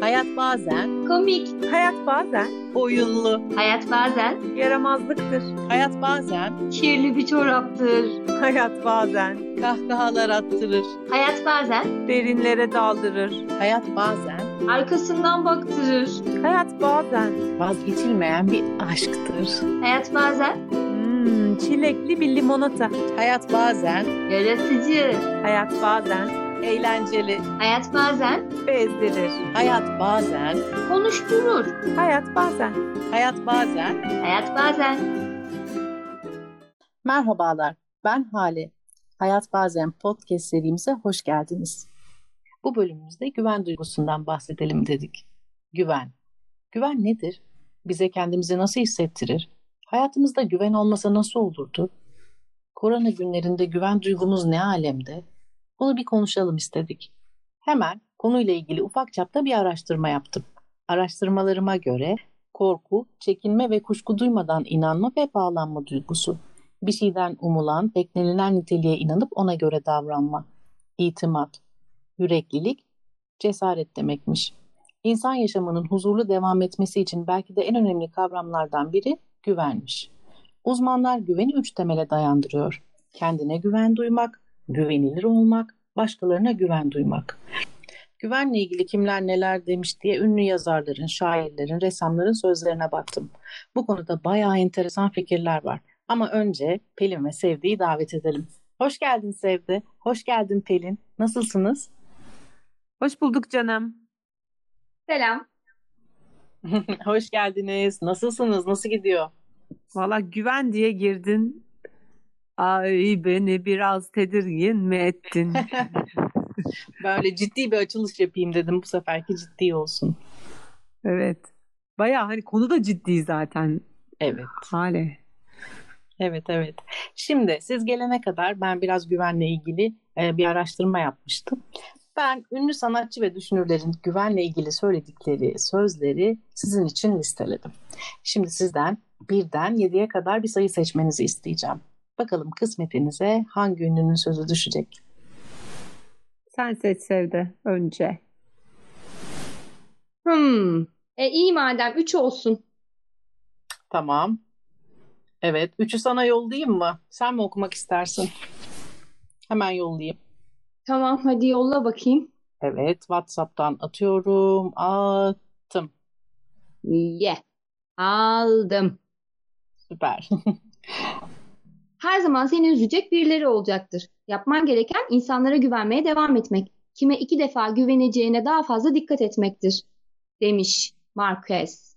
Hayat bazen Komik. Hayat bazen oyunlu. Hayat bazen yaramazlıktır. Hayat bazen kirli bir çoraptır. Hayat bazen kahkahalar attırır. Hayat bazen derinlere daldırır. Hayat bazen arkasından baktırır. Hayat bazen vazgeçilmeyen bir aşktır. Hayat bazen hmm, çilekli bir limonata. Hayat bazen yaratıcı. Hayat bazen eğlenceli. Hayat bazen bezdirir. Hayat bazen konuşturur. Hayat bazen hayat bazen Hayat bazen Merhabalar, ben Hale. Hayat Bazen podcast serimize hoş geldiniz. Bu bölümümüzde güven duygusundan bahsedelim dedik. Güven. Güven nedir? Bize kendimizi nasıl hissettirir? Hayatımızda güven olmasa nasıl olurdu? Korona günlerinde güven duygumuz ne alemde? Bunu bir konuşalım istedik. Hemen konuyla ilgili ufak çapta bir araştırma yaptım. Araştırmalarıma göre korku, çekinme ve kuşku duymadan inanma ve bağlanma duygusu bir şeyden umulan, beklenilen niteliğe inanıp ona göre davranma. İtimat, yüreklilik, cesaret demekmiş. İnsan yaşamının huzurlu devam etmesi için belki de en önemli kavramlardan biri güvenmiş. Uzmanlar güveni üç temele dayandırıyor. Kendine güven duymak, güvenilir olmak, başkalarına güven duymak. Güvenle ilgili kimler neler demiş diye ünlü yazarların, şairlerin, ressamların sözlerine baktım. Bu konuda bayağı enteresan fikirler var. Ama önce Pelin ve Sevdi'yi davet edelim. Hoş geldin Sevdi. Hoş geldin Pelin. Nasılsınız? Hoş bulduk canım. selam. Hoş geldiniz. Nasılsınız? Nasıl gidiyor? Valla güven diye girdin. Ay beni biraz tedirgin mi ettin? Böyle ciddi bir açılış yapayım dedim. Bu seferki ciddi olsun. evet. Baya hani konu da ciddi zaten. Evet. Hale. Evet, evet. Şimdi siz gelene kadar ben biraz güvenle ilgili e, bir araştırma yapmıştım. Ben ünlü sanatçı ve düşünürlerin güvenle ilgili söyledikleri sözleri sizin için listeledim. Şimdi sizden birden yediye kadar bir sayı seçmenizi isteyeceğim. Bakalım kısmetinize hangi ünlünün sözü düşecek? Sen seç Sevde önce. Hmm. E iyi madem 3 olsun. Tamam. Evet. Üçü sana yollayayım mı? Sen mi okumak istersin? Hemen yollayayım. Tamam hadi yolla bakayım. Evet. WhatsApp'tan atıyorum. Attım. Ye. Aldım. Süper. Her zaman seni üzecek birileri olacaktır. Yapman gereken insanlara güvenmeye devam etmek. Kime iki defa güveneceğine daha fazla dikkat etmektir. Demiş Marquez.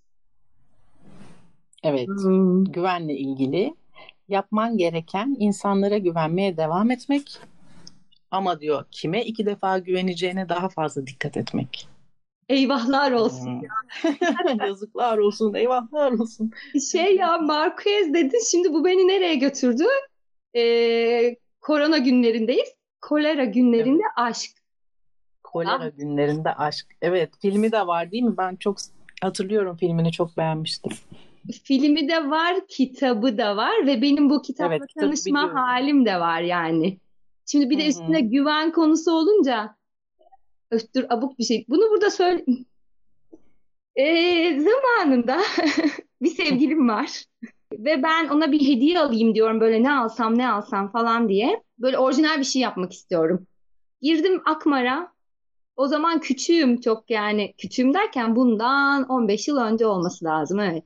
Evet. Hmm. Güvenle ilgili yapman gereken insanlara güvenmeye devam etmek. Ama diyor kime iki defa güveneceğine daha fazla dikkat etmek. Eyvahlar olsun. Hmm. Yazıklar olsun, eyvahlar olsun. Şey ya Marquez dedi. Şimdi bu beni nereye götürdü? Ee, korona günlerindeyiz. Kolera günlerinde aşk. Kolera Ah. günlerinde aşk. Evet, filmi de var değil mi? Ben çok hatırlıyorum filmini çok beğenmiştim. Filmi de var, kitabı da var ve benim bu kitapla Evet, tanışma biliyorum. halim de var yani. Şimdi bir de üstüne güven konusu olunca dur abuk bir şey. Bunu burada söyle. Ee, zamanında bir sevgilim var ve ben ona bir hediye alayım diyorum böyle ne alsam ne alsam falan diye. Böyle orijinal bir şey yapmak istiyorum. Girdim Akmar'a. O zaman küçüğüm çok yani küçüğüm derken bundan 15 yıl önce olması lazım evet.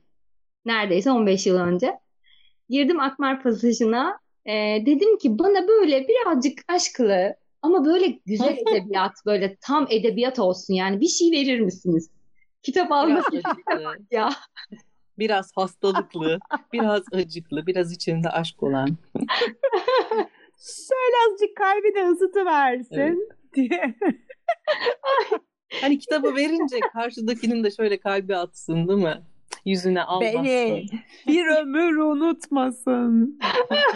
Neredeyse 15 yıl önce. Girdim Akmar pasajına. Ee, dedim ki bana böyle birazcık aşklı ama böyle güzel edebiyat böyle tam edebiyat olsun yani bir şey verir misiniz? Kitap acıklı, ya. biraz hastalıklı, biraz acıklı, biraz içinde aşk olan. Şöyle azıcık kalbi de ısıtıversin Evet. diye. Hani kitabı verince karşıdakinin de şöyle kalbi atsın değil mi? Yüzüne almasın. Beni bir ömür unutmasın.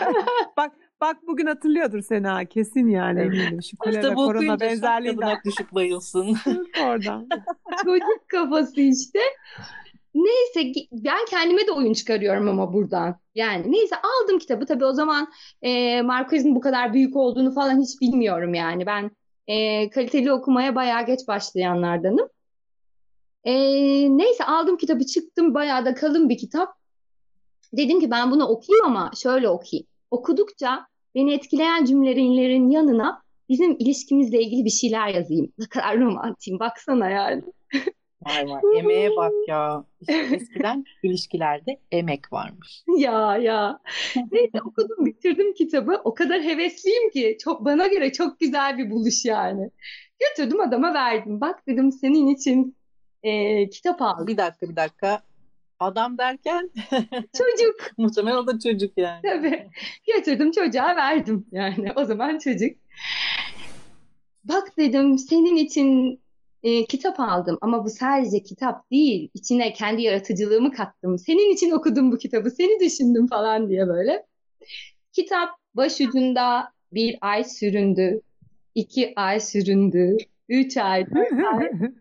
bak bak bugün hatırlıyordur seni ha kesin yani eminim. Şu kolera Kitabı korona benzerliğinden düşüp bayılsın. oradan. Çocuk kafası işte. Neyse ben kendime de oyun çıkarıyorum ama buradan. Yani neyse aldım kitabı. Tabii o zaman e, Marquez'in bu kadar büyük olduğunu falan hiç bilmiyorum yani. Ben e, kaliteli okumaya bayağı geç başlayanlardanım. E, neyse aldım kitabı çıktım. Bayağı da kalın bir kitap. Dedim ki ben bunu okuyayım ama şöyle okuyayım. Okudukça beni etkileyen cümlelerin yanına bizim ilişkimizle ilgili bir şeyler yazayım. Ne kadar romantiyim baksana yani. Vay vay emeğe bak ya. İşte eskiden ilişkilerde emek varmış. Ya ya. Neyse okudum bitirdim kitabı. O kadar hevesliyim ki çok bana göre çok güzel bir buluş yani. Götürdüm adama verdim. Bak dedim senin için e, kitap aldım. Bir dakika bir dakika. Adam derken Çocuk. muhtemelen o da çocuk yani. Tabii. Götürdüm çocuğa verdim. Yani o zaman çocuk. Bak dedim senin için e, kitap aldım ama bu sadece kitap değil. İçine kendi yaratıcılığımı kattım. Senin için okudum bu kitabı. Seni düşündüm falan diye böyle. Kitap başucunda bir ay süründü. iki ay süründü. Üç ay, dört ay.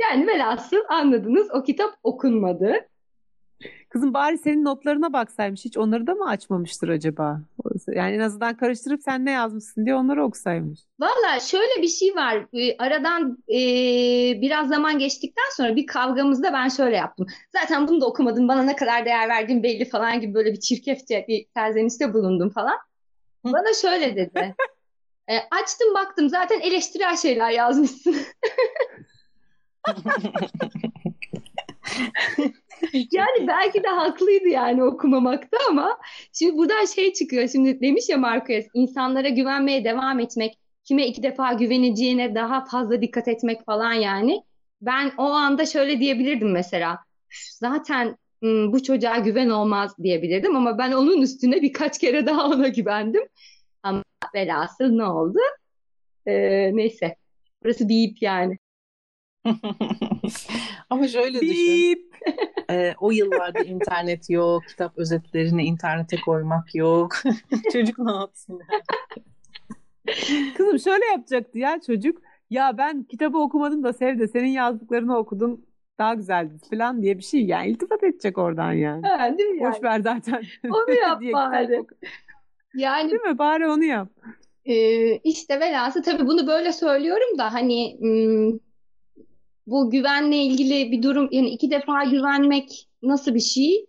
Yani velhasıl anladınız o kitap okunmadı. Kızım bari senin notlarına baksaymış. Hiç onları da mı açmamıştır acaba? Yani en azından karıştırıp sen ne yazmışsın diye onları okusaymış. Valla şöyle bir şey var. Ee, Aradan e, biraz zaman geçtikten sonra bir kavgamızda ben şöyle yaptım. Zaten bunu da okumadım. Bana ne kadar değer verdiğin belli falan gibi böyle bir çirkefçe bir serzenişte bulundum falan. Bana şöyle dedi. E, açtım baktım zaten eleştirel şeyler yazmışsın. Yani belki de haklıydı yani okumamakta ama şimdi buradan şey çıkıyor. Şimdi demiş ya Marquez insanlara güvenmeye devam etmek, kime iki defa güveneceğine daha fazla dikkat etmek falan yani. Ben o anda şöyle diyebilirdim mesela. Zaten "Hmm, bu çocuğa güven olmaz diyebilirdim ama ben onun üstüne birkaç kere daha ona güvendim. Ama velhasıl ne oldu? Ee, neyse. Burası bir ip yani. Ama şöyle düşün. Ee, o yıllarda internet yok, kitap özetlerini internete koymak yok. Çocuk ne yapsın? Kızım şöyle yapacaktı ya çocuk. Ya ben kitabı okumadım da Sevde senin yazdıklarını okudum. Daha güzeldi falan diye bir şey yani iltifat edecek oradan yani. Ha, değil mi yani? Boş ver zaten. Onu yap bari. Yani Değil mi? Bari onu yap. Ee, işte velhasıl tabii bunu böyle söylüyorum da hani hmm, bu güvenle ilgili bir durum yani iki defa güvenmek nasıl bir şey?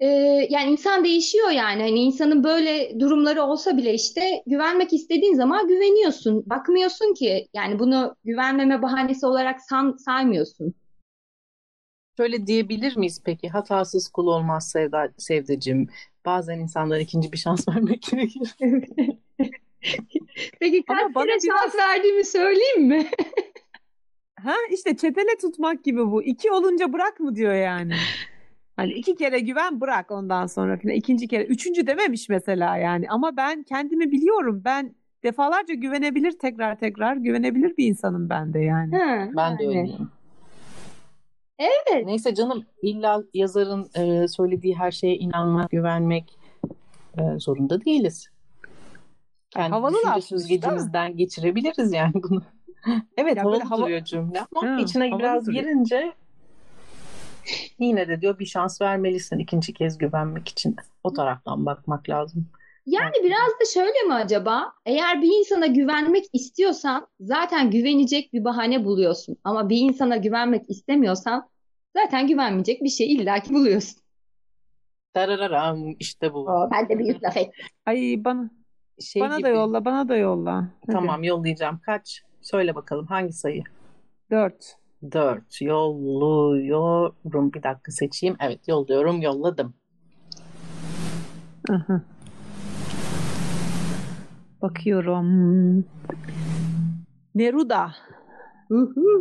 Ee, yani insan değişiyor yani hani insanın böyle durumları olsa bile işte güvenmek istediğin zaman güveniyorsun. Bakmıyorsun ki yani bunu güvenmeme bahanesi olarak san, saymıyorsun. Şöyle diyebilir miyiz peki? Hatasız kul olmaz Sevda, Sevdacığım. Bazen insanlara ikinci bir şans vermek gerekir. Peki kaç kere biraz- şans verdiğimi söyleyeyim mi? Ha işte çetele tutmak gibi bu. İki olunca bırak mı diyor yani. Hani iki kere güven bırak ondan sonra filan. İkinci kere. Üçüncü dememiş mesela yani. Ama ben kendimi biliyorum. Ben defalarca güvenebilir tekrar tekrar güvenebilir bir insanım ben de yani. Ha, Ben de yani. öyleyim. Evet. Neyse canım illa yazarın e, söylediği her şeye inanmak, güvenmek e, zorunda değiliz. Kendi havalı lafmış, süzgecimizden geçirebiliriz yani bunu. Evet Ya havalı böyle hava- duruyor cümle ama Ha, içine biraz duruyor. girince yine de diyor bir şans vermelisin ikinci kez güvenmek için. O taraftan bakmak lazım. Yani biraz da şöyle mi acaba? Eğer bir insana güvenmek istiyorsan zaten güvenecek bir bahane buluyorsun. Ama bir insana güvenmek istemiyorsan zaten güvenmeyecek bir şey illaki buluyorsun. Tarararam işte bu. Ben de bir laf ettim. Ay bana Şey bana da gibi. yolla bana da yolla. Hadi. Tamam yollayacağım. Kaç? Söyle bakalım hangi sayı? Dört. 4. Yolluyorum. Bir dakika seçeyim. Evet yolluyorum. Yolladım. Aha. Bakıyorum. Neruda.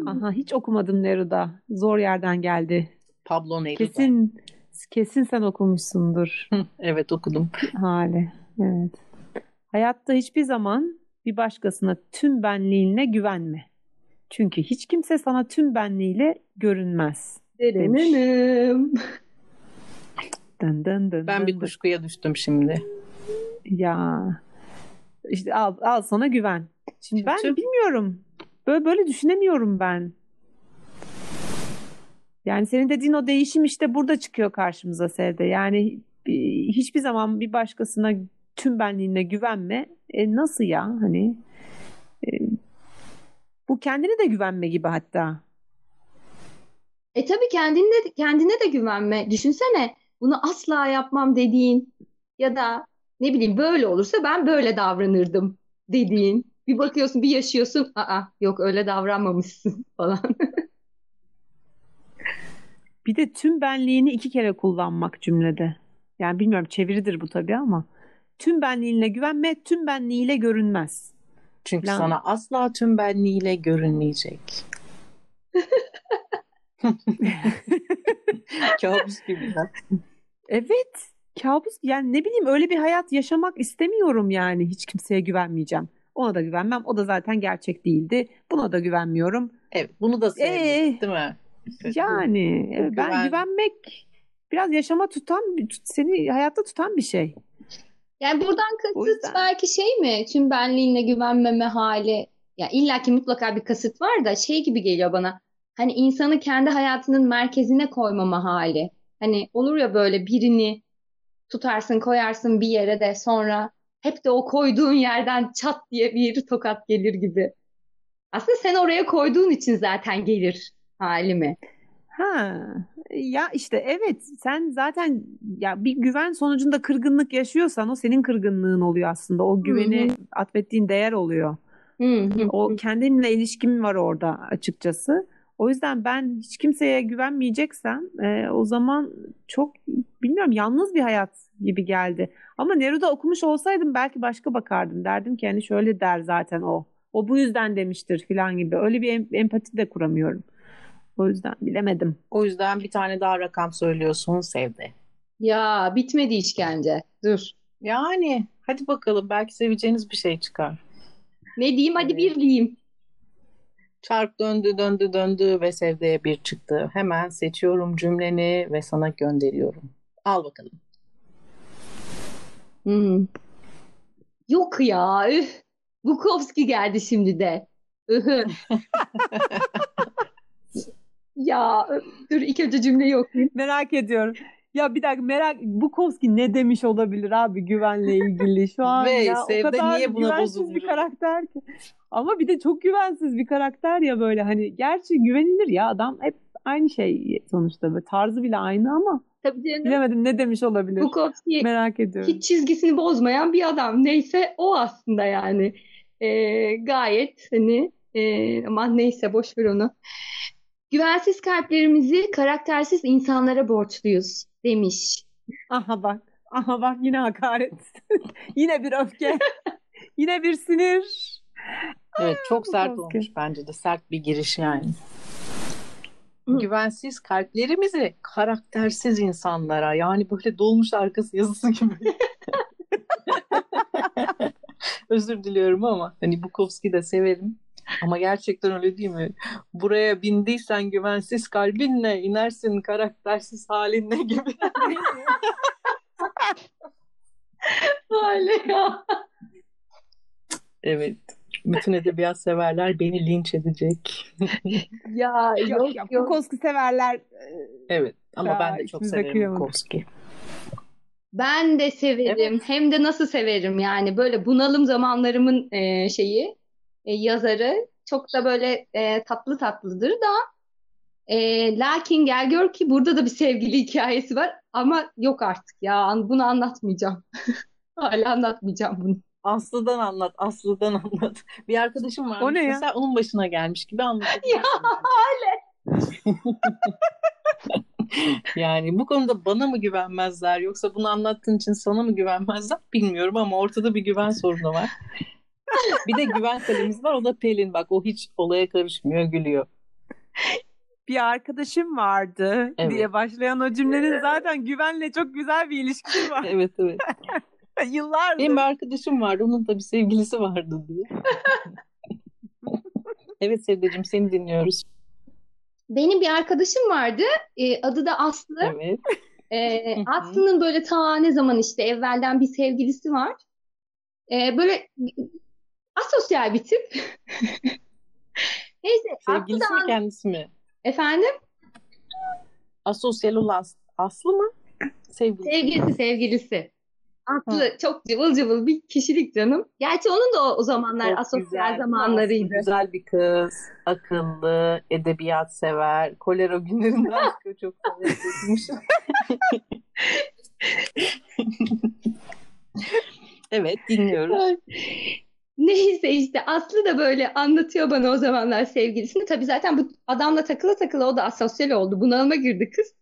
Aha hiç okumadım Neruda. Zor yerden geldi. Pablo Neruda. Kesin kesin sen okumuşsundur Evet okudum. hali. Evet. Hayatta hiçbir zaman bir başkasına tüm benliğinle güvenme. Çünkü hiç kimse sana tüm benliğiyle görünmez. Derenenim. Dın dın dın Ben dın bir dın. kuşkuya düştüm şimdi. Ya işte al, al sana güven. Şimdi ben Kötü. bilmiyorum. Böyle böyle düşünemiyorum ben. Yani senin dediğin o değişim işte burada çıkıyor karşımıza Sevde. Yani bir- hiçbir zaman bir başkasına tüm benliğine güvenme. E, nasıl ya hani? E, bu kendine de güvenme gibi hatta. E tabii kendine, kendine de güvenme. Düşünsene bunu asla yapmam dediğin ya da ne bileyim böyle olursa ben böyle davranırdım dediğin. Bir bakıyorsun bir yaşıyorsun aa yok öyle davranmamışsın falan. Bir de tüm benliğini iki kere kullanmak cümlede. Yani bilmiyorum çeviridir bu tabii ama. Tüm benliğine güvenme, tüm benliğiyle görünmez. Çünkü Lan- sana asla tüm benliğiyle görünmeyecek. Kabus gibi. Evet. Kabus yani ne bileyim öyle bir hayat yaşamak istemiyorum yani. Hiç kimseye güvenmeyeceğim. Ona da güvenmem. O da zaten gerçek değildi. Buna da güvenmiyorum. Evet, bunu da sevdik, Ee, değil mi? Yani ben güven- güvenmek biraz yaşama tutan, seni hayatta tutan bir şey. Yani buradan kasıt belki şey mi? Tüm benliğine güvenmeme hali. Ya illaki mutlaka bir kasıt var da şey gibi geliyor bana. Hani insanı kendi hayatının merkezine koymama hali. Hani olur ya böyle birini tutarsın koyarsın bir yere de sonra hep de o koyduğun yerden çat diye bir tokat gelir gibi. Aslında sen oraya koyduğun için zaten gelir hali mi? Ha, ya işte evet sen zaten ya bir güven sonucunda kırgınlık yaşıyorsan o senin kırgınlığın oluyor aslında. O güveni atfettiğin değer oluyor. O hı. kendimle ilişkim var orada açıkçası. O yüzden ben hiç kimseye güvenmeyeceksem e, o zaman çok bilmiyorum yalnız bir hayat gibi geldi. Ama Neruda okumuş olsaydım belki başka bakardım. Derdim ki hani şöyle der zaten o. O bu yüzden demiştir falan gibi. Öyle bir em- empati de kuramıyorum. O yüzden bilemedim. O yüzden bir tane daha rakam söylüyorsun Sevde. Ya bitmedi işkence. Dur. Yani hadi bakalım belki seveceğiniz bir şey çıkar. Ne diyeyim hadi bir diyeyim. Çark döndü döndü döndü ve Sevde'ye bir çıktı. Hemen seçiyorum cümleni ve sana gönderiyorum. Al bakalım. Hmm. Yok ya. Üf. Bukowski geldi şimdi de. Ya dur ilk önce cümleyi okuyayım. Merak ediyorum. Ya bir dakika merak Bukowski ne demiş olabilir abi güvenle ilgili şu an Ve ya o kadar niye buna güvensiz bir bozulmuş? karakter ki. Ama bir de çok güvensiz bir karakter ya böyle hani gerçi güvenilir ya adam hep aynı şey sonuçta böyle tarzı bile aynı ama Tabii canım. bilemedim ne demiş olabilir. Bukowski Merak ediyorum. hiç çizgisini bozmayan bir adam. Neyse o aslında yani. Ee, gayet hani e, aman neyse boş ver onu. Güvensiz kalplerimizi karaktersiz insanlara borçluyuz demiş. Aha bak. Aha bak yine hakaret. yine bir öfke. yine bir sinir. Evet çok sert Bukowski. olmuş bence de. Sert bir giriş yani. Hı. Güvensiz kalplerimizi karaktersiz insanlara yani böyle dolmuş arkası yazısı gibi. Özür diliyorum ama hani Bukowski de severim. Ama gerçekten öyle değil mi? Buraya bindiysen güvensiz kalbinle inersin karaktersiz halinle gibi. Öyle ya. Evet. Bütün edebiyat severler beni linç edecek. Ya Yok yok yok. Bukowski severler. Evet. Ama Ya, ben de çok severim kıyamadık. Bukowski. Ben de severim. Hem de nasıl severim yani böyle bunalım zamanlarımın e, şeyi e, yazarı çok da böyle e, tatlı tatlıdır da e, lakin gel gör ki burada da bir sevgili hikayesi var ama yok artık ya bunu anlatmayacağım. Hala anlatmayacağım bunu. Aslı'dan anlat, Aslı'dan anlat. Bir arkadaşım var. O ne ya? Mesela onun başına gelmiş gibi anlatabilirsin. Ya Yani bu konuda bana mı güvenmezler yoksa bunu anlattığın için sana mı güvenmezler bilmiyorum ama ortada bir güven sorunu var. Bir de güven kalemiz var o da Pelin bak o hiç olaya karışmıyor gülüyor. bir arkadaşım vardı Evet. diye başlayan o cümlenin zaten güvenle çok güzel bir ilişkisi var. Evet evet. Yıllardır. Benim bir arkadaşım vardı onun da bir sevgilisi vardı diye. Evet Sevdeciğim seni dinliyoruz. benim bir arkadaşım vardı. E, adı da Aslı. Evet. Ee, hı. Aslı'nın böyle ta ne zaman işte evvelden bir sevgilisi var. Ee, böyle asosyal bir tip. Neyse Aslı Sevgilisi mi kendisi mi? efendim Asosyal olan As- Aslı mı? Sevgilisi. sevgilisi sevgilisi. Aslı çok cıvıl cıvıl bir kişilik canım. Gerçi onun da o, o zamanlar Çok asosyal güzel, zamanlarıydı. Aslı güzel bir kız. Akıllı, edebiyat sever. Kolera günlerinden çıkıyor çok severmiş. evet dinliyoruz. Neyse işte Aslı da böyle anlatıyor bana o zamanlar sevgilisini. Tabii zaten bu adamla takıla takıla o da asosyal oldu. Bunalıma girdi kız.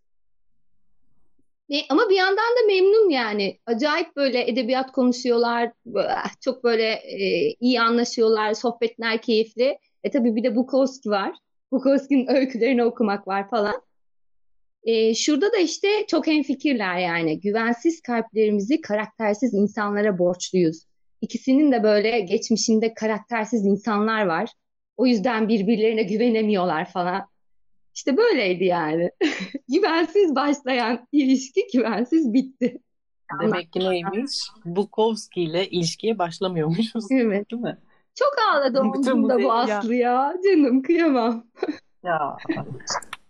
E, ama bir yandan da memnun yani. Acayip böyle edebiyat konuşuyorlar. Böyle, Çok böyle e, iyi anlaşıyorlar. Sohbetler keyifli. E tabii bir de Bukowski var. Bukowski'nin öykülerini okumak var falan. E, şurada da işte çok hemfikirler yani. Güvensiz kalplerimizi karaktersiz insanlara borçluyuz. İkisinin de böyle geçmişinde karaktersiz insanlar var. O yüzden birbirlerine güvenemiyorlar falan. İşte böyleydi yani. Güvensiz başlayan ilişki güvensiz bitti. Demek ki neymiş? Bukowski ile ilişkiye başlamıyormuşuz. Evet. Değil mi? Çok ağladı Bütün omzumda bu bu Aslı ya. Canım kıyamam. Ya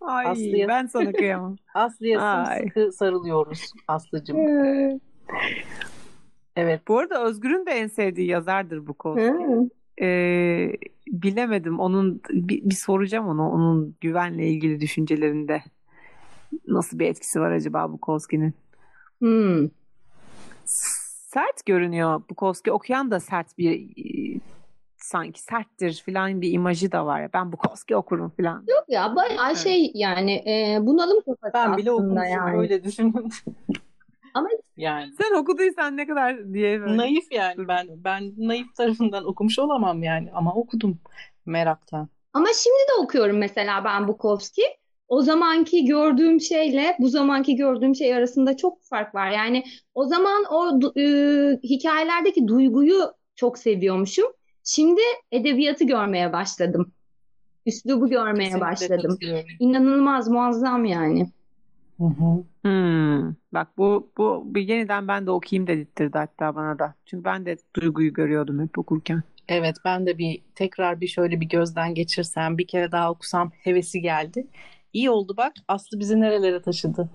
Ay Aslı'ya- ben sana kıyamam. Aslı'ya sımsıkı sarılıyoruz Aslı'cım. Hı. Evet. Bu arada Özgür'ün de en sevdiği yazardır Bukowski. Hı. Ee, bilemedim. Onun bir, bir soracağım ona onun güvenle ilgili düşüncelerinde nasıl bir etkisi var acaba Bukowski'nin? Hmm. Sert görünüyor. Bukowski okuyan da sert bir e, sanki serttir filan bir imajı da var. Ben Bukowski okurum filan. Yok ya bayağı Evet. şey yani e, bunalım kafası Ben bile okumuşum yani. öyle düşünün. Ama- yani Sen okuduysan ne kadar diye böyle. naif yani ben ben naif tarafından okumuş olamam yani ama okudum meraktan. Ama şimdi de okuyorum mesela ben Bukowski. O zamanki gördüğüm şeyle bu zamanki gördüğüm şey arasında çok fark var. Yani o zaman o e, hikayelerdeki duyguyu çok seviyormuşum. Şimdi edebiyatı görmeye başladım. Üslubu görmeye Kesinlikle başladım. İnanılmaz, muazzam yani. Hı hı. Hmm, bak bu bu bir yeniden ben de okuyayım dedirtti hatta bana da. Çünkü ben de duyguyu görüyordum hep okurken. Evet ben de bir tekrar bir şöyle bir gözden geçirsem bir kere daha okusam hevesi geldi. İyi oldu bak Aslı bizi nerelere taşıdı.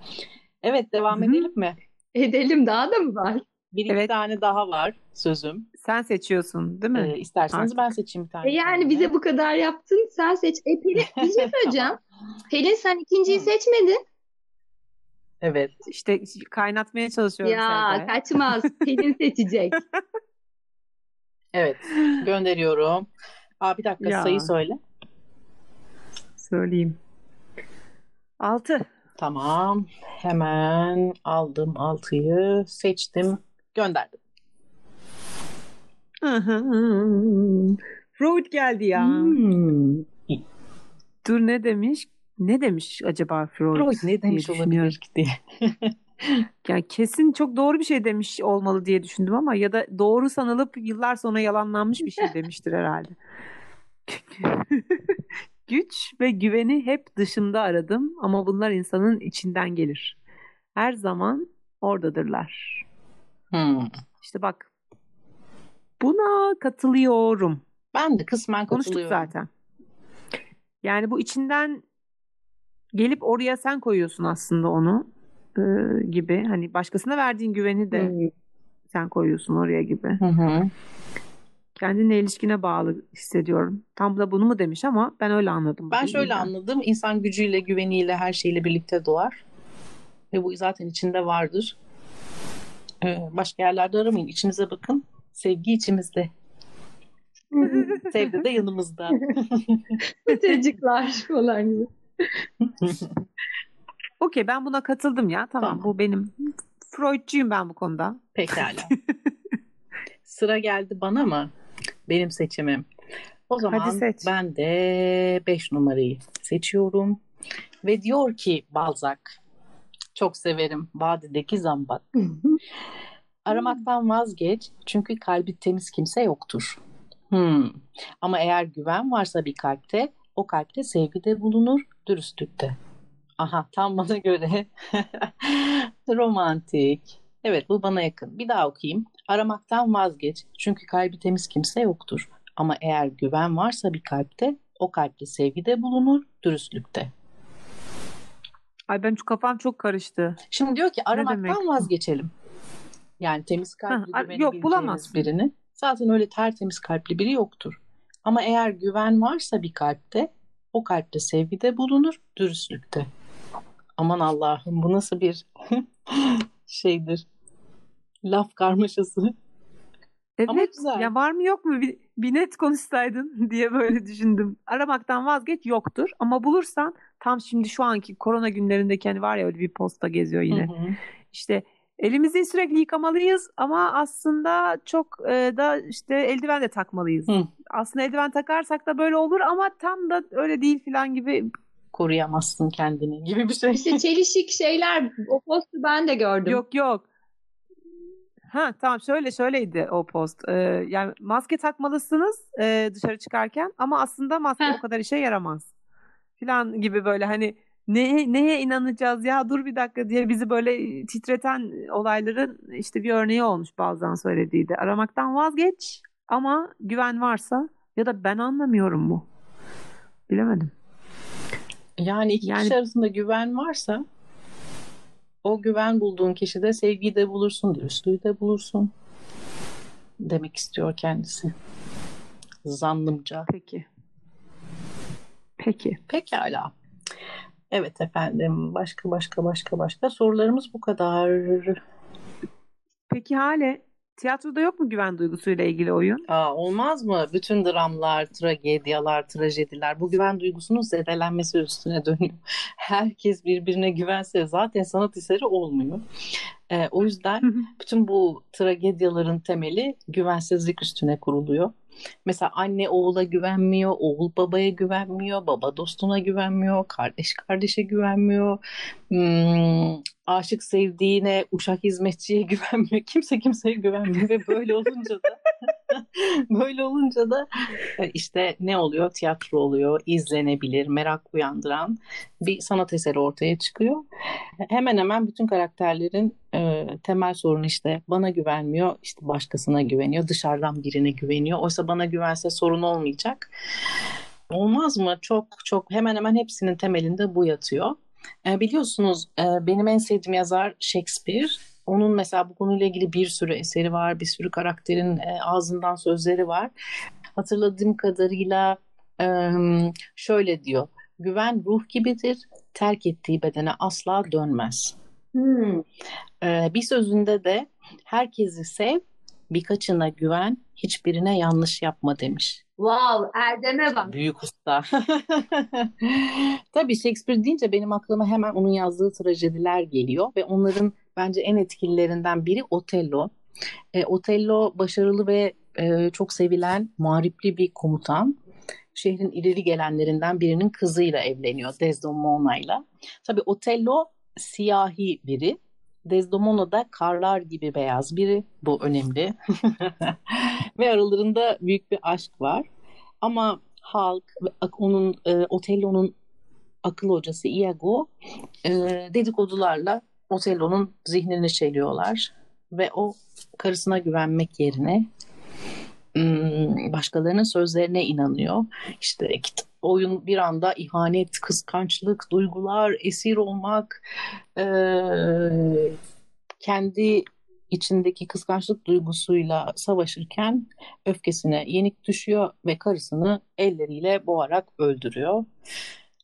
Evet devam Hı hı. edelim mi? Edelim daha da mı var? Bir iki Evet. tane daha var sözüm. Sen seçiyorsun değil mi? Ee, isterseniz Artık. ben seçeyim bir tane. E yani kendime. bize bu kadar yaptın, sen seç. E Pelin, bir şey söyleyeceğim. Pelin sen ikinciyi seçmedin. Evet. İşte kaynatmaya çalışıyorum Ya Sevda. kaçmaz. Pelin seçecek. Evet. Gönderiyorum. Aa, bir dakika Ya. sayı söyle. Söyleyeyim. 6. Tamam. Hemen aldım altıyı. Seçtim. Gönderdim. Freud geldi ya. Hmm. Dur ne demiş? Ne demiş acaba Freud? Freud ne demiş olabilir ki diye. Yani kesin çok doğru bir şey demiş olmalı diye düşündüm ama ya da doğru sanılıp yıllar sonra yalanlanmış bir şey demiştir herhalde. Güç ve güveni hep dışımda aradım ama bunlar insanın içinden gelir. Her zaman oradadırlar. Hmm. İşte bak buna katılıyorum. Ben de kısmen Konuştuk katılıyorum. zaten. Yani bu içinden gelip oraya sen koyuyorsun aslında onu e, gibi. Hani başkasına verdiğin güveni de Hmm. sen koyuyorsun oraya gibi. Hı hı. Kendinle ilişkine bağlı hissediyorum. Tam da bunu mu demiş ama ben öyle anladım. Ben şöyle cümleden. anladım. İnsan gücüyle, güveniyle, her şeyle birlikte doğar. Ve bu zaten içinde vardır. Ee, başka yerlerde aramayın. İçinize bakın. Sevgi içimizde. Sevgi de yanımızda. Çocuklar falan gibi. Okey ben buna katıldım ya. Tamam, Tamam. bu benim. Freudcuyum ben bu konuda. Pekala. Sıra geldi bana mı? Benim seçimim. O zaman ben de 5 numarayı seçiyorum. Ve diyor ki Balzac, çok severim vadideki zambak. Aramaktan vazgeç çünkü kalbi temiz kimse yoktur. Hmm. Ama eğer güven varsa bir kalpte, o kalpte sevgi de bulunur, dürüstlükte. Aha tam bana göre romantik. Evet bu bana yakın. Bir daha okuyayım. Aramaktan vazgeç çünkü kalbi temiz kimse yoktur. Ama eğer güven varsa bir kalpte, o kalpte sevgi de bulunur, dürüstlükte. Ay ben şu kafam çok karıştı. Şimdi diyor ki aramaktan vazgeçelim. Yani temiz kalpli Ha, yok, bulamazsın. birini. Zaten öyle tertemiz kalpli biri yoktur. Ama eğer güven varsa bir kalpte o kalpte sevgi de bulunur, dürüstlükte. Aman Allah'ım bu nasıl bir şeydir. Laf karmaşası. Ama Evet. güzel. Ya var mı yok mu bir, bir net konuşsaydın diye böyle düşündüm. Aramaktan vazgeç yoktur ama bulursan tam şimdi şu anki korona günlerindeki hani var ya öyle bir posta geziyor yine. Hı hı. İşte elimizi sürekli yıkamalıyız ama aslında çok e, da işte eldiven de takmalıyız. Hı. Aslında eldiven takarsak da böyle olur ama tam da öyle değil falan gibi. Koruyamazsın kendini gibi bir şey. İşte çelişik şeyler o postu ben de gördüm. Yok yok. Ha tamam şöyle şöyleydi o post. Ee, yani maske takmalısınız e, dışarı çıkarken ama aslında maske Heh. o kadar işe yaramaz. Falan gibi böyle hani neye, neye inanacağız ya dur bir dakika diye bizi böyle titreten olayların işte bir örneği olmuş bazen söylediği de. Aramaktan vazgeç ama güven varsa ya da ben anlamıyorum mu? Bilemedim. Yani iki Yani- kişi arasında güven varsa o güven bulduğun kişide sevgiyi de bulursun, dürüstlüğü de bulursun demek istiyor kendisi. Zannımca. Peki. Peki. Pekala. Evet efendim. Başka başka başka başka sorularımız bu kadar. Peki Hale tiyatroda yok mu güven duygusuyla ilgili oyun? Aa, olmaz mı? Bütün dramlar, tragedyalar, trajediler bu güven duygusunun zedelenmesi üstüne dönüyor. Herkes birbirine güvense zaten sanat eseri olmuyor. Ee, o yüzden bütün bu tragedyaların temeli güvensizlik üstüne kuruluyor. Mesela anne oğula güvenmiyor, oğul babaya güvenmiyor, baba dostuna güvenmiyor, kardeş kardeşe güvenmiyor, hmm, aşık sevdiğine, uşak hizmetçiye güvenmiyor, kimse kimseye güvenmiyor ve böyle olunca da böyle olunca da e, işte ne oluyor? Tiyatro oluyor, izlenebilir, merak uyandıran bir sanat eseri ortaya çıkıyor. Hemen hemen bütün karakterlerin e, temel sorunu işte bana güvenmiyor, işte başkasına güveniyor, dışarıdan birine güveniyor. Oysa bana güvense sorun olmayacak. Olmaz mı? Çok çok hemen hemen hepsinin temelinde bu yatıyor. E, biliyorsunuz e, benim en sevdiğim yazar Shakespeare. Onun mesela bu konuyla ilgili bir sürü eseri var, bir sürü karakterin e, ağzından sözleri var. Hatırladığım kadarıyla e, şöyle diyor. Güven ruh gibidir, terk ettiği bedene asla dönmez. Hmm. Bir sözünde de herkesi sev, birkaçına güven, hiçbirine yanlış yapma demiş. Wow, Erdem'e bak. Büyük usta. Tabii Shakespeare deyince benim aklıma hemen onun yazdığı trajediler geliyor ve onların bence en etkililerinden biri Otello. E, Otello başarılı ve e, çok sevilen muharipli bir komutan. Şehrin ileri gelenlerinden birinin kızıyla evleniyor Desdemona'yla. Tabii Otello siyahi biri. Desdemona da karlar gibi beyaz biri. Bu önemli. ve aralarında büyük bir aşk var. Ama halk onun e, Otello'nun akıl hocası Iago e, dedikodularla Otello'nun zihnini çeliyorlar ve o karısına güvenmek yerine başkalarının sözlerine inanıyor. İşte kit- oyun bir anda ihanet, kıskançlık, duygular, esir olmak, e, kendi içindeki kıskançlık duygusuyla savaşırken öfkesine yenik düşüyor ve karısını elleriyle boğarak öldürüyor.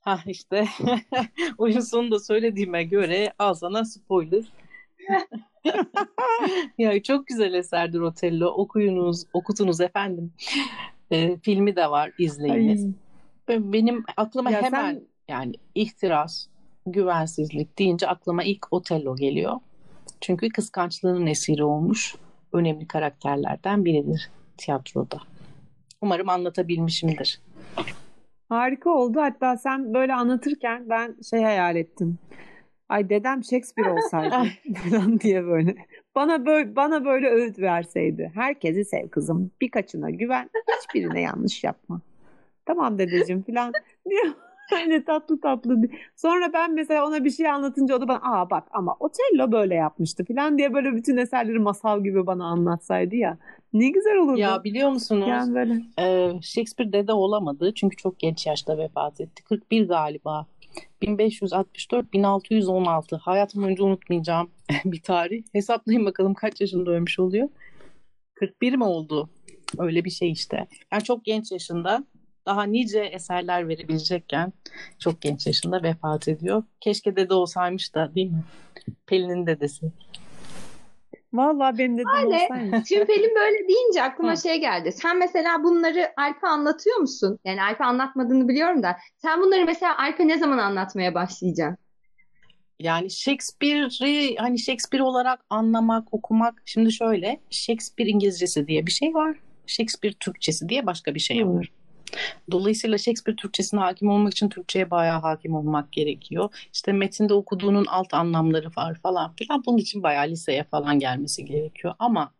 Ha işte oyun sonunda söylediğime göre al sana spoiler. ya çok güzel eserdir Otello. Okuyunuz, okutunuz efendim. Ee, filmi de var izleyiniz. Ay. Benim aklıma Ya hemen sen- yani ihtiras, güvensizlik deyince aklıma ilk Otello geliyor. Çünkü kıskançlığının esiri olmuş önemli karakterlerden biridir tiyatroda. Umarım anlatabilmişimdir. Harika oldu. Hatta sen böyle anlatırken ben şey hayal ettim. Ay dedem Shakespeare olsaydı falan diye böyle. Bana böyle bana böyle öğüt verseydi. Herkesi sev kızım. Birkaçına güven. Hiçbirine yanlış yapma. Tamam dedeciğim falan diye Hani tatlı tatlı. Sonra ben mesela ona bir şey anlatınca o da bana aa bak ama Otello böyle yapmıştı falan diye böyle bütün eserleri masal gibi bana anlatsaydı ya. Ne güzel olurdu. Ya biliyor musunuz? Yani böyle. e, Shakespeare dede olamadı çünkü çok genç yaşta vefat etti. 41 galiba. 1564-1616 hayatım boyunca unutmayacağım bir tarih. Hesaplayın bakalım kaç yaşında ölmüş oluyor. 41 mi oldu? Öyle bir şey işte. Yani çok genç yaşında daha nice eserler verebilecekken çok genç yaşında vefat ediyor. Keşke dede olsaymış da değil mi? Pelin'in dedesi. Vallahi benim dedim Öyle. olsaymış. Şimdi Pelin böyle deyince aklıma şey geldi. Sen mesela bunları Alp'e anlatıyor musun? Yani Alp'e anlatmadığını biliyorum da. Sen bunları mesela Alp'e ne zaman anlatmaya başlayacaksın? Yani Shakespeare'i hani Shakespeare olarak anlamak, okumak. Şimdi şöyle Shakespeare İngilizcesi diye bir şey var. Shakespeare Türkçesi diye başka bir şey var. Dolayısıyla Shakespeare Türkçesine hakim olmak için Türkçeye bayağı hakim olmak gerekiyor. İşte metinde okuduğunun alt anlamları var falan filan. Bunun için bayağı liseye falan gelmesi gerekiyor. Ama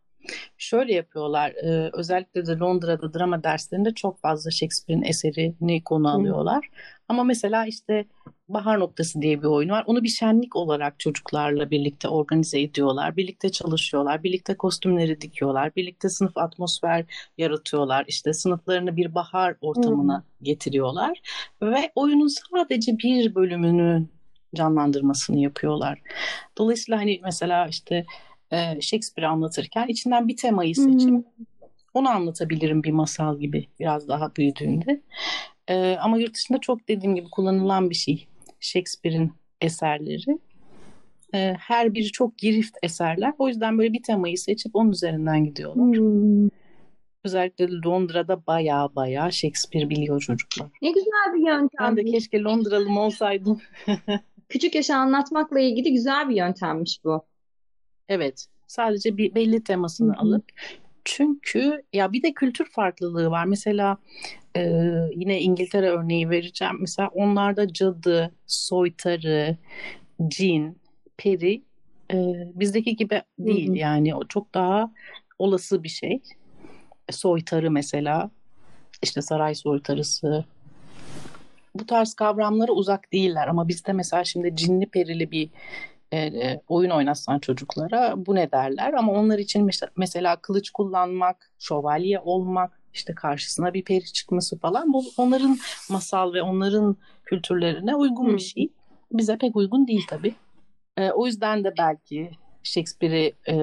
şöyle yapıyorlar. e, özellikle de Londra'da drama derslerinde çok fazla Shakespeare'in eserini konu alıyorlar. Ama mesela işte Bahar Noktası diye bir oyun var. Onu bir şenlik olarak çocuklarla birlikte organize ediyorlar. Birlikte çalışıyorlar. Birlikte kostümleri dikiyorlar. Birlikte sınıf atmosfer yaratıyorlar. İşte sınıflarını bir bahar ortamına getiriyorlar. Ve oyunun sadece bir bölümünün canlandırmasını yapıyorlar. Dolayısıyla hani mesela işte e, Shakespeare anlatırken içinden bir temayı seçip onu anlatabilirim bir masal gibi biraz daha büyüdüğünde. Ee, ama yurt dışında çok dediğim gibi kullanılan bir şey Shakespeare'in eserleri. Ee, her biri çok girift eserler. O yüzden böyle bir temayı seçip onun üzerinden gidiyorlar. Hmm. Özellikle Londra'da baya baya Shakespeare biliyor çocuklar. Ne güzel bir yöntem. Ben de keşke Londralı mı olsaydım. Küçük yaşa anlatmakla ilgili güzel bir yöntemmiş bu. Evet. Sadece bir belli temasını Hı hı. alıp çünkü ya bir de kültür farklılığı var. Mesela e, yine İngiltere örneği vereceğim. Mesela onlarda cadı, soytarı, cin, peri e, bizdeki gibi değil. Hı hı. Yani o çok daha olası bir şey. Soytarı mesela işte saray soytarısı bu tarz kavramlara uzak değiller ama bizde mesela şimdi cinli perili bir e, oyun oynatsan çocuklara bu ne derler ama onlar için mesela, kılıç kullanmak, şövalye olmak, işte karşısına bir peri çıkması falan bu onların masal ve onların kültürlerine uygun bir şey. Bize pek uygun değil tabii. E, o yüzden de belki Shakespeare'i e,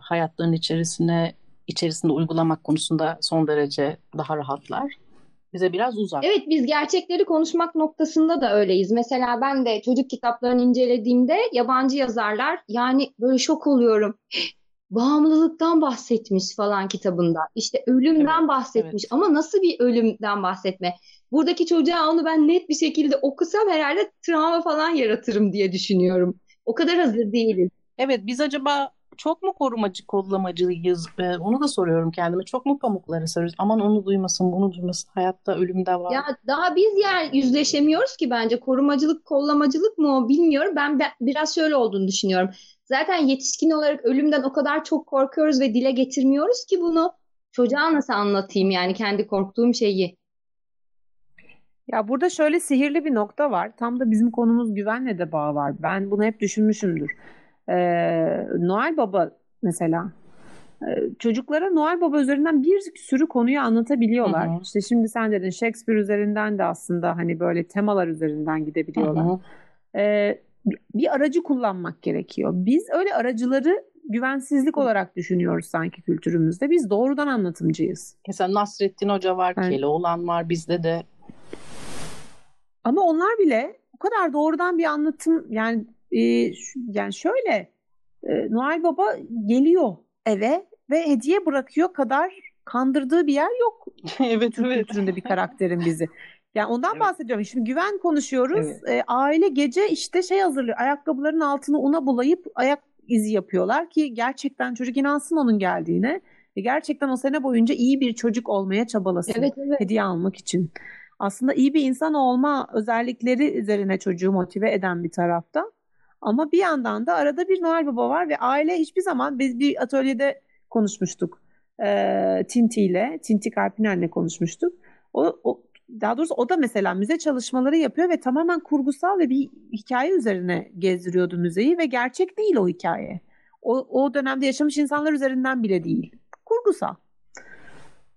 hayatlarının içerisine içerisinde uygulamak konusunda son derece daha rahatlar. Bize biraz uzak. Evet biz gerçekleri konuşmak noktasında da öyleyiz. Mesela ben de çocuk kitaplarını incelediğimde yabancı yazarlar yani böyle şok oluyorum. Bağımlılıktan bahsetmiş falan kitabında. İşte ölümden Evet, bahsetmiş evet. ama nasıl bir ölümden bahsetme? Buradaki çocuğa onu ben net bir şekilde okusam herhalde travma falan yaratırım diye düşünüyorum. O kadar hazır değiliz. Evet biz acaba çok mu korumacı kollamacıyız? Ee, onu da soruyorum kendime. Çok mu pamuklara sarıyoruz? Aman onu duymasın, bunu duymasın. Hayatta ölümde var. Ya daha biz yer yüzleşemiyoruz ki bence korumacılık, kollamacılık mı o bilmiyorum. Ben, ben biraz şöyle olduğunu düşünüyorum. Zaten yetişkin olarak ölümden o kadar çok korkuyoruz ve dile getirmiyoruz ki bunu. Çocuğa nasıl anlatayım yani kendi korktuğum şeyi? Ya burada şöyle sihirli bir nokta var. Tam da bizim konumuz güvenle de bağ var. Ben bunu hep düşünmüşümdür. Ee, Noel Baba mesela e, çocuklara Noel Baba üzerinden bir sürü konuyu anlatabiliyorlar. Hı hı. İşte şimdi sen dedin Shakespeare üzerinden de aslında hani böyle temalar üzerinden Hı gidebiliyorlar. hı. Ee, bir- aracı kullanmak gerekiyor. Biz öyle aracıları güvensizlik olarak düşünüyoruz sanki kültürümüzde. Biz doğrudan anlatımcıyız. Mesela Nasrettin Hoca var, Evet. Keloğlan var bizde de. Ama onlar bile o kadar doğrudan bir anlatım yani e, yani şöyle e, Noel Baba geliyor eve ve hediye bırakıyor kadar kandırdığı bir yer yok evet Türk evet. kültüründe bir karakterin bizi. Yani ondan Evet. bahsediyorum. Şimdi güven konuşuyoruz. Evet. E, aile gece işte şey hazırlıyor. Ayakkabıların altını una bulayıp ayak izi yapıyorlar ki gerçekten çocuk inansın onun geldiğine. Ve gerçekten o sene boyunca iyi bir çocuk olmaya çabalasın. Evet evet. Hediye almak için. Aslında iyi bir insan olma özellikleri üzerine çocuğu motive eden bir tarafta. Ama bir yandan da arada bir Noel Baba var ve aile hiçbir zaman biz bir atölyede konuşmuştuk. Ee, Tinti ile, Tinti Karpinel'le konuşmuştuk. O, o daha doğrusu o da mesela müze çalışmaları yapıyor ve tamamen kurgusal ve bir hikaye üzerine gezdiriyordu müzeyi ve gerçek değil o hikaye. O, o dönemde yaşamış insanlar üzerinden bile değil. Kurgusal.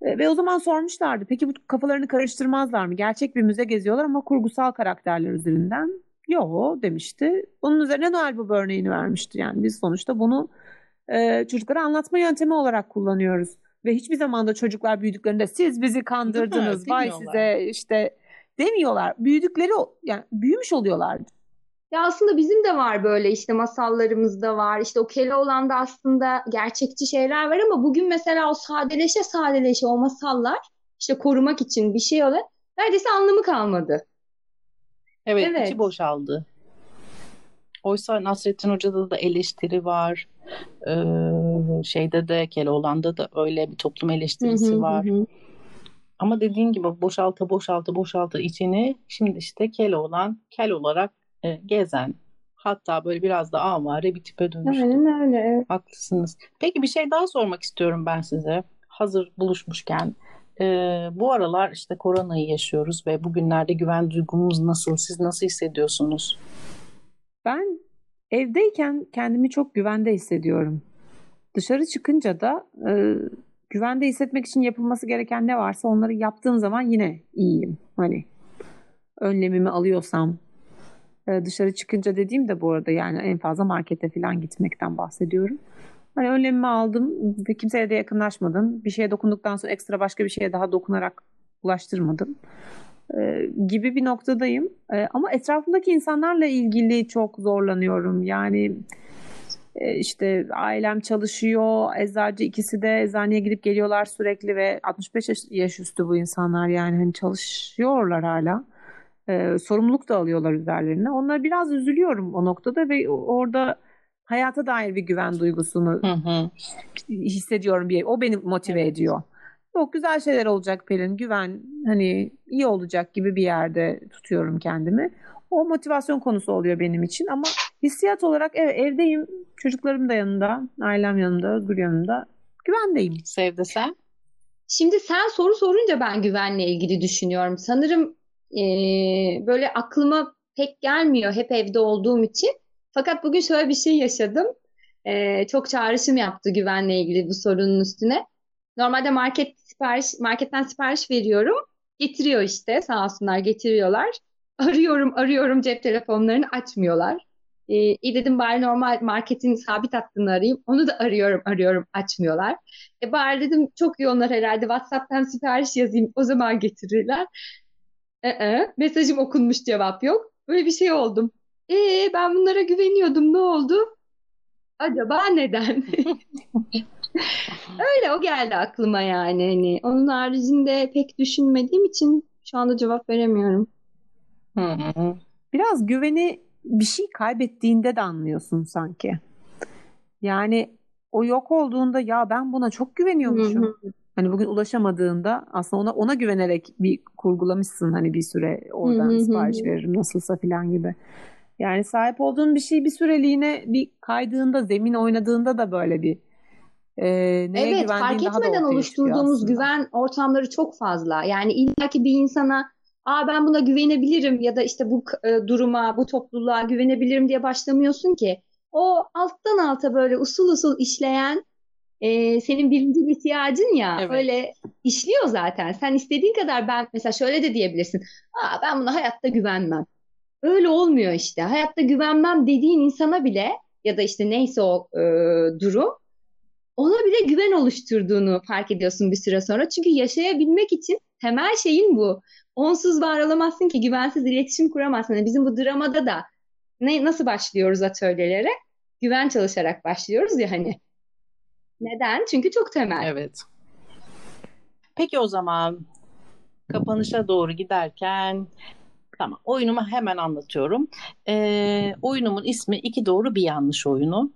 E, ve o zaman sormuşlardı. Peki bu kafalarını karıştırmazlar mı? Gerçek bir müze geziyorlar ama kurgusal karakterler üzerinden. Yo demişti. Bunun üzerine Noel Baba örneğini vermişti. Yani biz sonuçta bunu e, çocuklara anlatma yöntemi olarak kullanıyoruz. Ve hiçbir zaman da çocuklar büyüdüklerinde siz bizi kandırdınız, vay size işte demiyorlar. Büyüdükleri yani büyümüş oluyorlar. Ya aslında bizim de var böyle işte masallarımızda var. İşte o Keloğlan'da aslında gerçekçi şeyler var ama bugün mesela o sadeleşe sadeleşe o masallar işte korumak için bir şey olan neredeyse anlamı kalmadı. Evet, evet. içi boşaldı. Oysa Nasrettin Hoca'da da eleştiri var. Ee, şeyde de Keloğlan'da da öyle bir toplum eleştirisi var. Ama dediğin gibi boşalta boşalta boşalta içini şimdi işte Keloğlan kel olarak e, gezen hatta böyle biraz da avare bir tipe dönüştü. Aynen öyle. Haklısınız. Peki bir şey daha sormak istiyorum ben size. Hazır buluşmuşken. E, bu aralar işte koronayı yaşıyoruz ve bugünlerde güven duygumuz nasıl? Siz nasıl hissediyorsunuz? Ben evdeyken kendimi çok güvende hissediyorum. Dışarı çıkınca da e, güvende hissetmek için yapılması gereken ne varsa onları yaptığım zaman yine iyiyim. Hani önlemimi alıyorsam e, dışarı çıkınca dediğim de bu arada yani en fazla markete falan gitmekten bahsediyorum. Hani önlemimi aldım kimseye de yakınlaşmadım. Bir şeye dokunduktan sonra ekstra başka bir şeye daha dokunarak ulaştırmadım. Ee, gibi bir noktadayım. Ee, ama etrafımdaki insanlarla ilgili çok zorlanıyorum. Yani e, işte ailem çalışıyor, eczacı ikisi de eczaneye gidip geliyorlar sürekli ve 65 yaş, yaş üstü bu insanlar yani hani çalışıyorlar hala. Ee, sorumluluk da alıyorlar üzerlerine. Onlara biraz üzülüyorum o noktada ve orada hayata dair bir güven duygusunu hı hı. hissediyorum bir. O beni motive evet. ediyor. Yok güzel şeyler olacak Pelin. Güven hani iyi olacak gibi bir yerde tutuyorum kendimi. O motivasyon konusu oluyor benim için ama hissiyat olarak evet evdeyim. Çocuklarım da yanında, ailem yanında, Özgür yanında. Güvendeyim. Sevde sen? Şimdi sen soru sorunca ben güvenle ilgili düşünüyorum. Sanırım ee, böyle aklıma pek gelmiyor hep evde olduğum için. Fakat bugün şöyle bir şey yaşadım. Ee, çok çağrışım yaptı güvenle ilgili bu sorunun üstüne. Normalde market sipariş marketten sipariş veriyorum. Getiriyor işte sağ olsunlar getiriyorlar. Arıyorum arıyorum cep telefonlarını açmıyorlar. Ee, iyi dedim bari normal marketin sabit hattını arayayım. Onu da arıyorum arıyorum açmıyorlar. E bari dedim çok yoğunlar herhalde WhatsApp'tan sipariş yazayım o zaman getirirler. Ee, mesajım okunmuş cevap yok. Böyle bir şey oldum. Ee, ben bunlara güveniyordum ne oldu? Acaba neden? Öyle o geldi aklıma yani. Hani onun haricinde pek düşünmediğim için şu anda cevap veremiyorum. Biraz güveni bir şey kaybettiğinde de anlıyorsun sanki. Yani o yok olduğunda ya ben buna çok güveniyormuşum. Hani bugün ulaşamadığında aslında ona ona güvenerek bir kurgulamışsın hani bir süre oradan sipariş veririm nasılsa filan gibi. Yani sahip olduğun bir şey bir süreliğine bir kaydığında, zemin oynadığında da böyle bir e, neye evet, fark etmeden oluşturduğumuz güven ortamları çok fazla. Yani illaki bir insana Aa ben buna güvenebilirim ya da işte bu e, duruma, bu topluluğa güvenebilirim diye başlamıyorsun ki. O alttan alta böyle usul usul işleyen e, senin birinci ihtiyacın ya evet. öyle işliyor zaten. Sen istediğin kadar ben mesela şöyle de diyebilirsin. Aa ben buna hayatta güvenmem. Öyle olmuyor işte. Hayatta güvenmem dediğin insana bile ya da işte neyse o e, durum ona bile güven oluşturduğunu fark ediyorsun bir süre sonra. Çünkü yaşayabilmek için temel şeyin bu. Onsuz var olamazsın ki güvensiz iletişim kuramazsın. Yani bizim bu dramada da ne, nasıl başlıyoruz atölyelere? Güven çalışarak başlıyoruz ya hani. Neden? Çünkü çok temel. Evet. Peki o zaman kapanışa doğru giderken tamam oyunumu hemen anlatıyorum. Ee, oyunumun ismi iki doğru bir yanlış oyunu.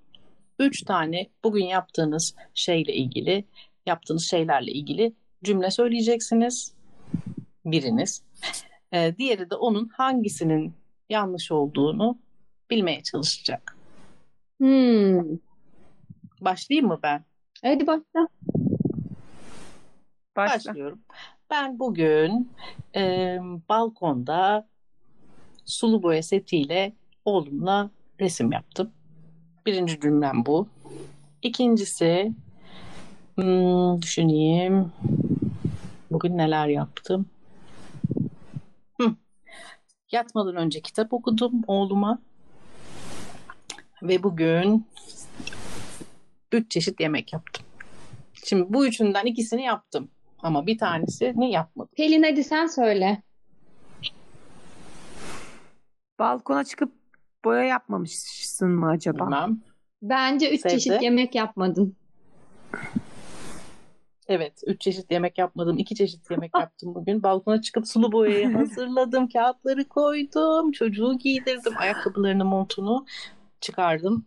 Üç tane bugün yaptığınız şeyle ilgili, yaptığınız şeylerle ilgili cümle söyleyeceksiniz. Biriniz. Ee, diğeri de onun hangisinin yanlış olduğunu bilmeye çalışacak. Hmm. Başlayayım mı ben? Hadi başla. Başla. Başlıyorum. Ben bugün e, balkonda sulu boya setiyle oğlumla resim yaptım. Birinci cümlem bu. İkincisi hmm, düşüneyim. Bugün neler yaptım? Hı. Yatmadan önce kitap okudum oğluma. Ve bugün üç çeşit yemek yaptım. Şimdi bu üçünden ikisini yaptım. Ama bir tanesini yapmadım. Pelin hadi sen söyle. Balkona çıkıp boya yapmamışsın mı acaba? Bilmem. Bence üç Sevde. çeşit yemek yapmadın. Evet, üç çeşit yemek yapmadım. iki çeşit yemek yaptım bugün. Balkona çıkıp sulu boyayı hazırladım. Kağıtları koydum. Çocuğu giydirdim. Ayakkabılarını, montunu çıkardım.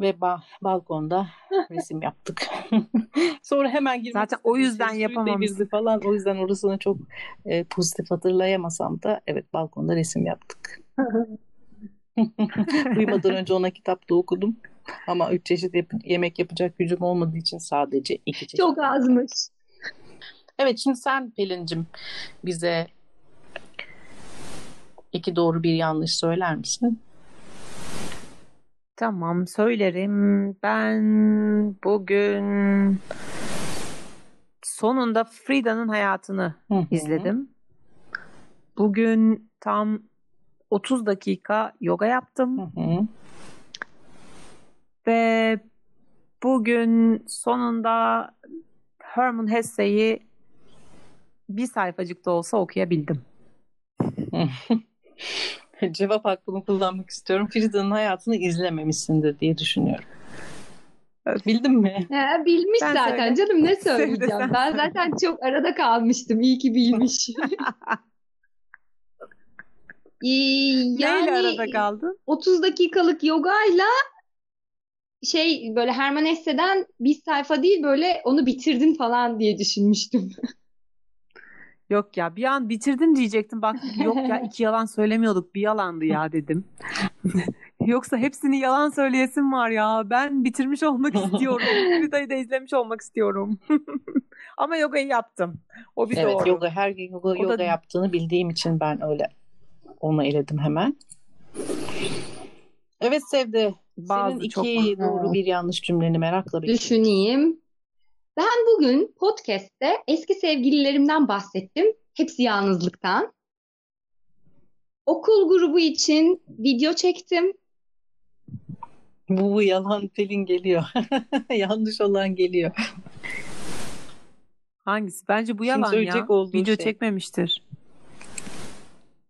Ve ba- balkonda resim yaptık. Sonra hemen girmek Zaten o yüzden devirdi falan. O yüzden orasını çok e, pozitif hatırlayamasam da evet balkonda resim yaptık. Uyumadan önce ona kitap da okudum. Ama üç çeşit yap- yemek yapacak gücüm olmadığı için sadece iki çeşit. Çok azmış. Evet şimdi sen Pelin'cim bize iki doğru bir yanlış söyler misin? Tamam söylerim. Ben bugün sonunda Frida'nın hayatını izledim. Bugün tam 30 dakika yoga yaptım ve bugün sonunda Herman Hesse'yi bir sayfacıkta olsa okuyabildim. Cevap hakkımı kullanmak istiyorum. Frida'nın hayatını izlememişsindir diye düşünüyorum. Evet. Bildin mi? He, bilmiş Sen zaten söyle. canım ne söyleyeceğim. sen Ben zaten çok arada kalmıştım. İyi ki bilmiş. Ee, Neyle yani arada kaldın? 30 dakikalık yogayla şey böyle Herman Hesse'den bir sayfa değil böyle onu bitirdin falan diye düşünmüştüm. Yok ya bir an bitirdin diyecektim. Bak yok ya iki yalan söylemiyorduk. Bir yalandı ya dedim. Yoksa hepsini yalan söyleyesim var ya. Ben bitirmiş olmak istiyorum. Frida'yı da izlemiş olmak istiyorum. Ama yogayı yaptım. O bir Evet doğru. yoga her gün yoga, O da- yoga yaptığını bildiğim için ben öyle onu eledim hemen. Evet Sevde. Bazı Senin çok- iki doğru bir yanlış cümleni merakla bekliyorum. Düşüneyim. Ben bugün podcast'te eski sevgililerimden bahsettim. Hepsi yalnızlıktan. Okul grubu için video çektim. Bu, bu yalan Pelin geliyor. Yanlış olan geliyor. Hangisi? Bence bu Şimdi yalan ya. söyleyecek olduğun Video şey. çekmemiştir.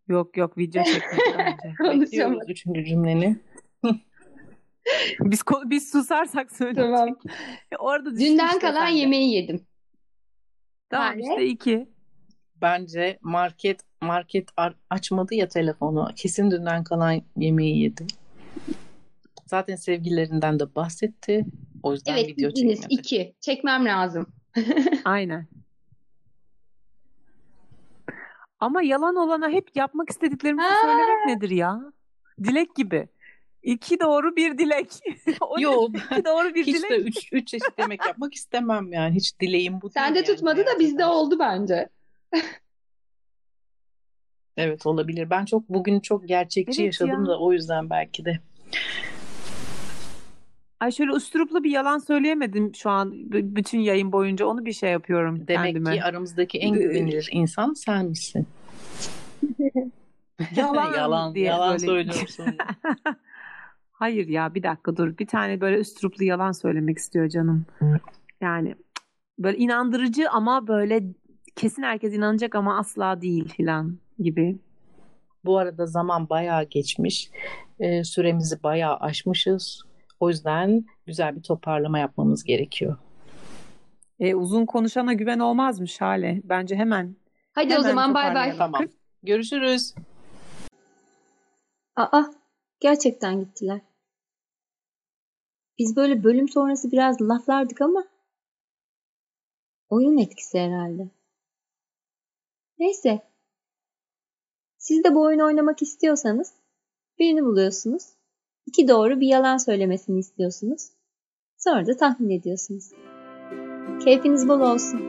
Yok yok video çekmedi bence. Konuşamadım. Üçüncü cümleni. Biz biz susarsak söyleyecek. Tamam. Orada Dünden kalan sen de. yemeği yedim. Tamam Yani- işte iki. Bence market market ar- açmadı ya telefonu. Kesin dünden kalan yemeği yedi. Zaten sevgililerinden de bahsetti. O yüzden Evet video çekmedi. İki. Çekmem lazım. Aynen. Ama yalan olana hep yapmak istediklerimizi Ha. söylemek nedir ya? Dilek gibi. İki doğru bir dilek. Yok. İki doğru bir Hiç dilek. de üç, üç çeşit yemek yapmak istemem yani. Hiç dileğim bu Sende değil yani tutmadı da bizde oldu bence. Evet olabilir. Ben çok bugün çok gerçekçi Evet yaşadım ya. da o yüzden belki de. Ay şöyle üsturuplu bir yalan söyleyemedim şu an b- bütün yayın boyunca. Onu bir şey yapıyorum Demek kendime. ki aramızdaki en güvenilir insan senmişsin. Yalan yalan, diye yalan böyle- söylüyorsun. Hayır ya bir dakika dur. Bir tane böyle üsturuplu yalan söylemek istiyor canım. Yani böyle inandırıcı ama böyle kesin herkes inanacak ama asla değil filan gibi. Bu arada zaman bayağı geçmiş. Ee, süremizi bayağı aşmışız. O yüzden güzel bir toparlama yapmamız gerekiyor. E, uzun konuşana güven olmazmış hale. Bence hemen. Hadi o Hemen zaman bay bay. Tamam. Görüşürüz. Aa, gerçekten gittiler. Biz böyle bölüm sonrası biraz laflardık ama oyun etkisi herhalde. Neyse. Siz de bu oyunu oynamak istiyorsanız birini buluyorsunuz. İki doğru bir yalan söylemesini istiyorsunuz. Sonra da tahmin ediyorsunuz. Keyfiniz bol olsun.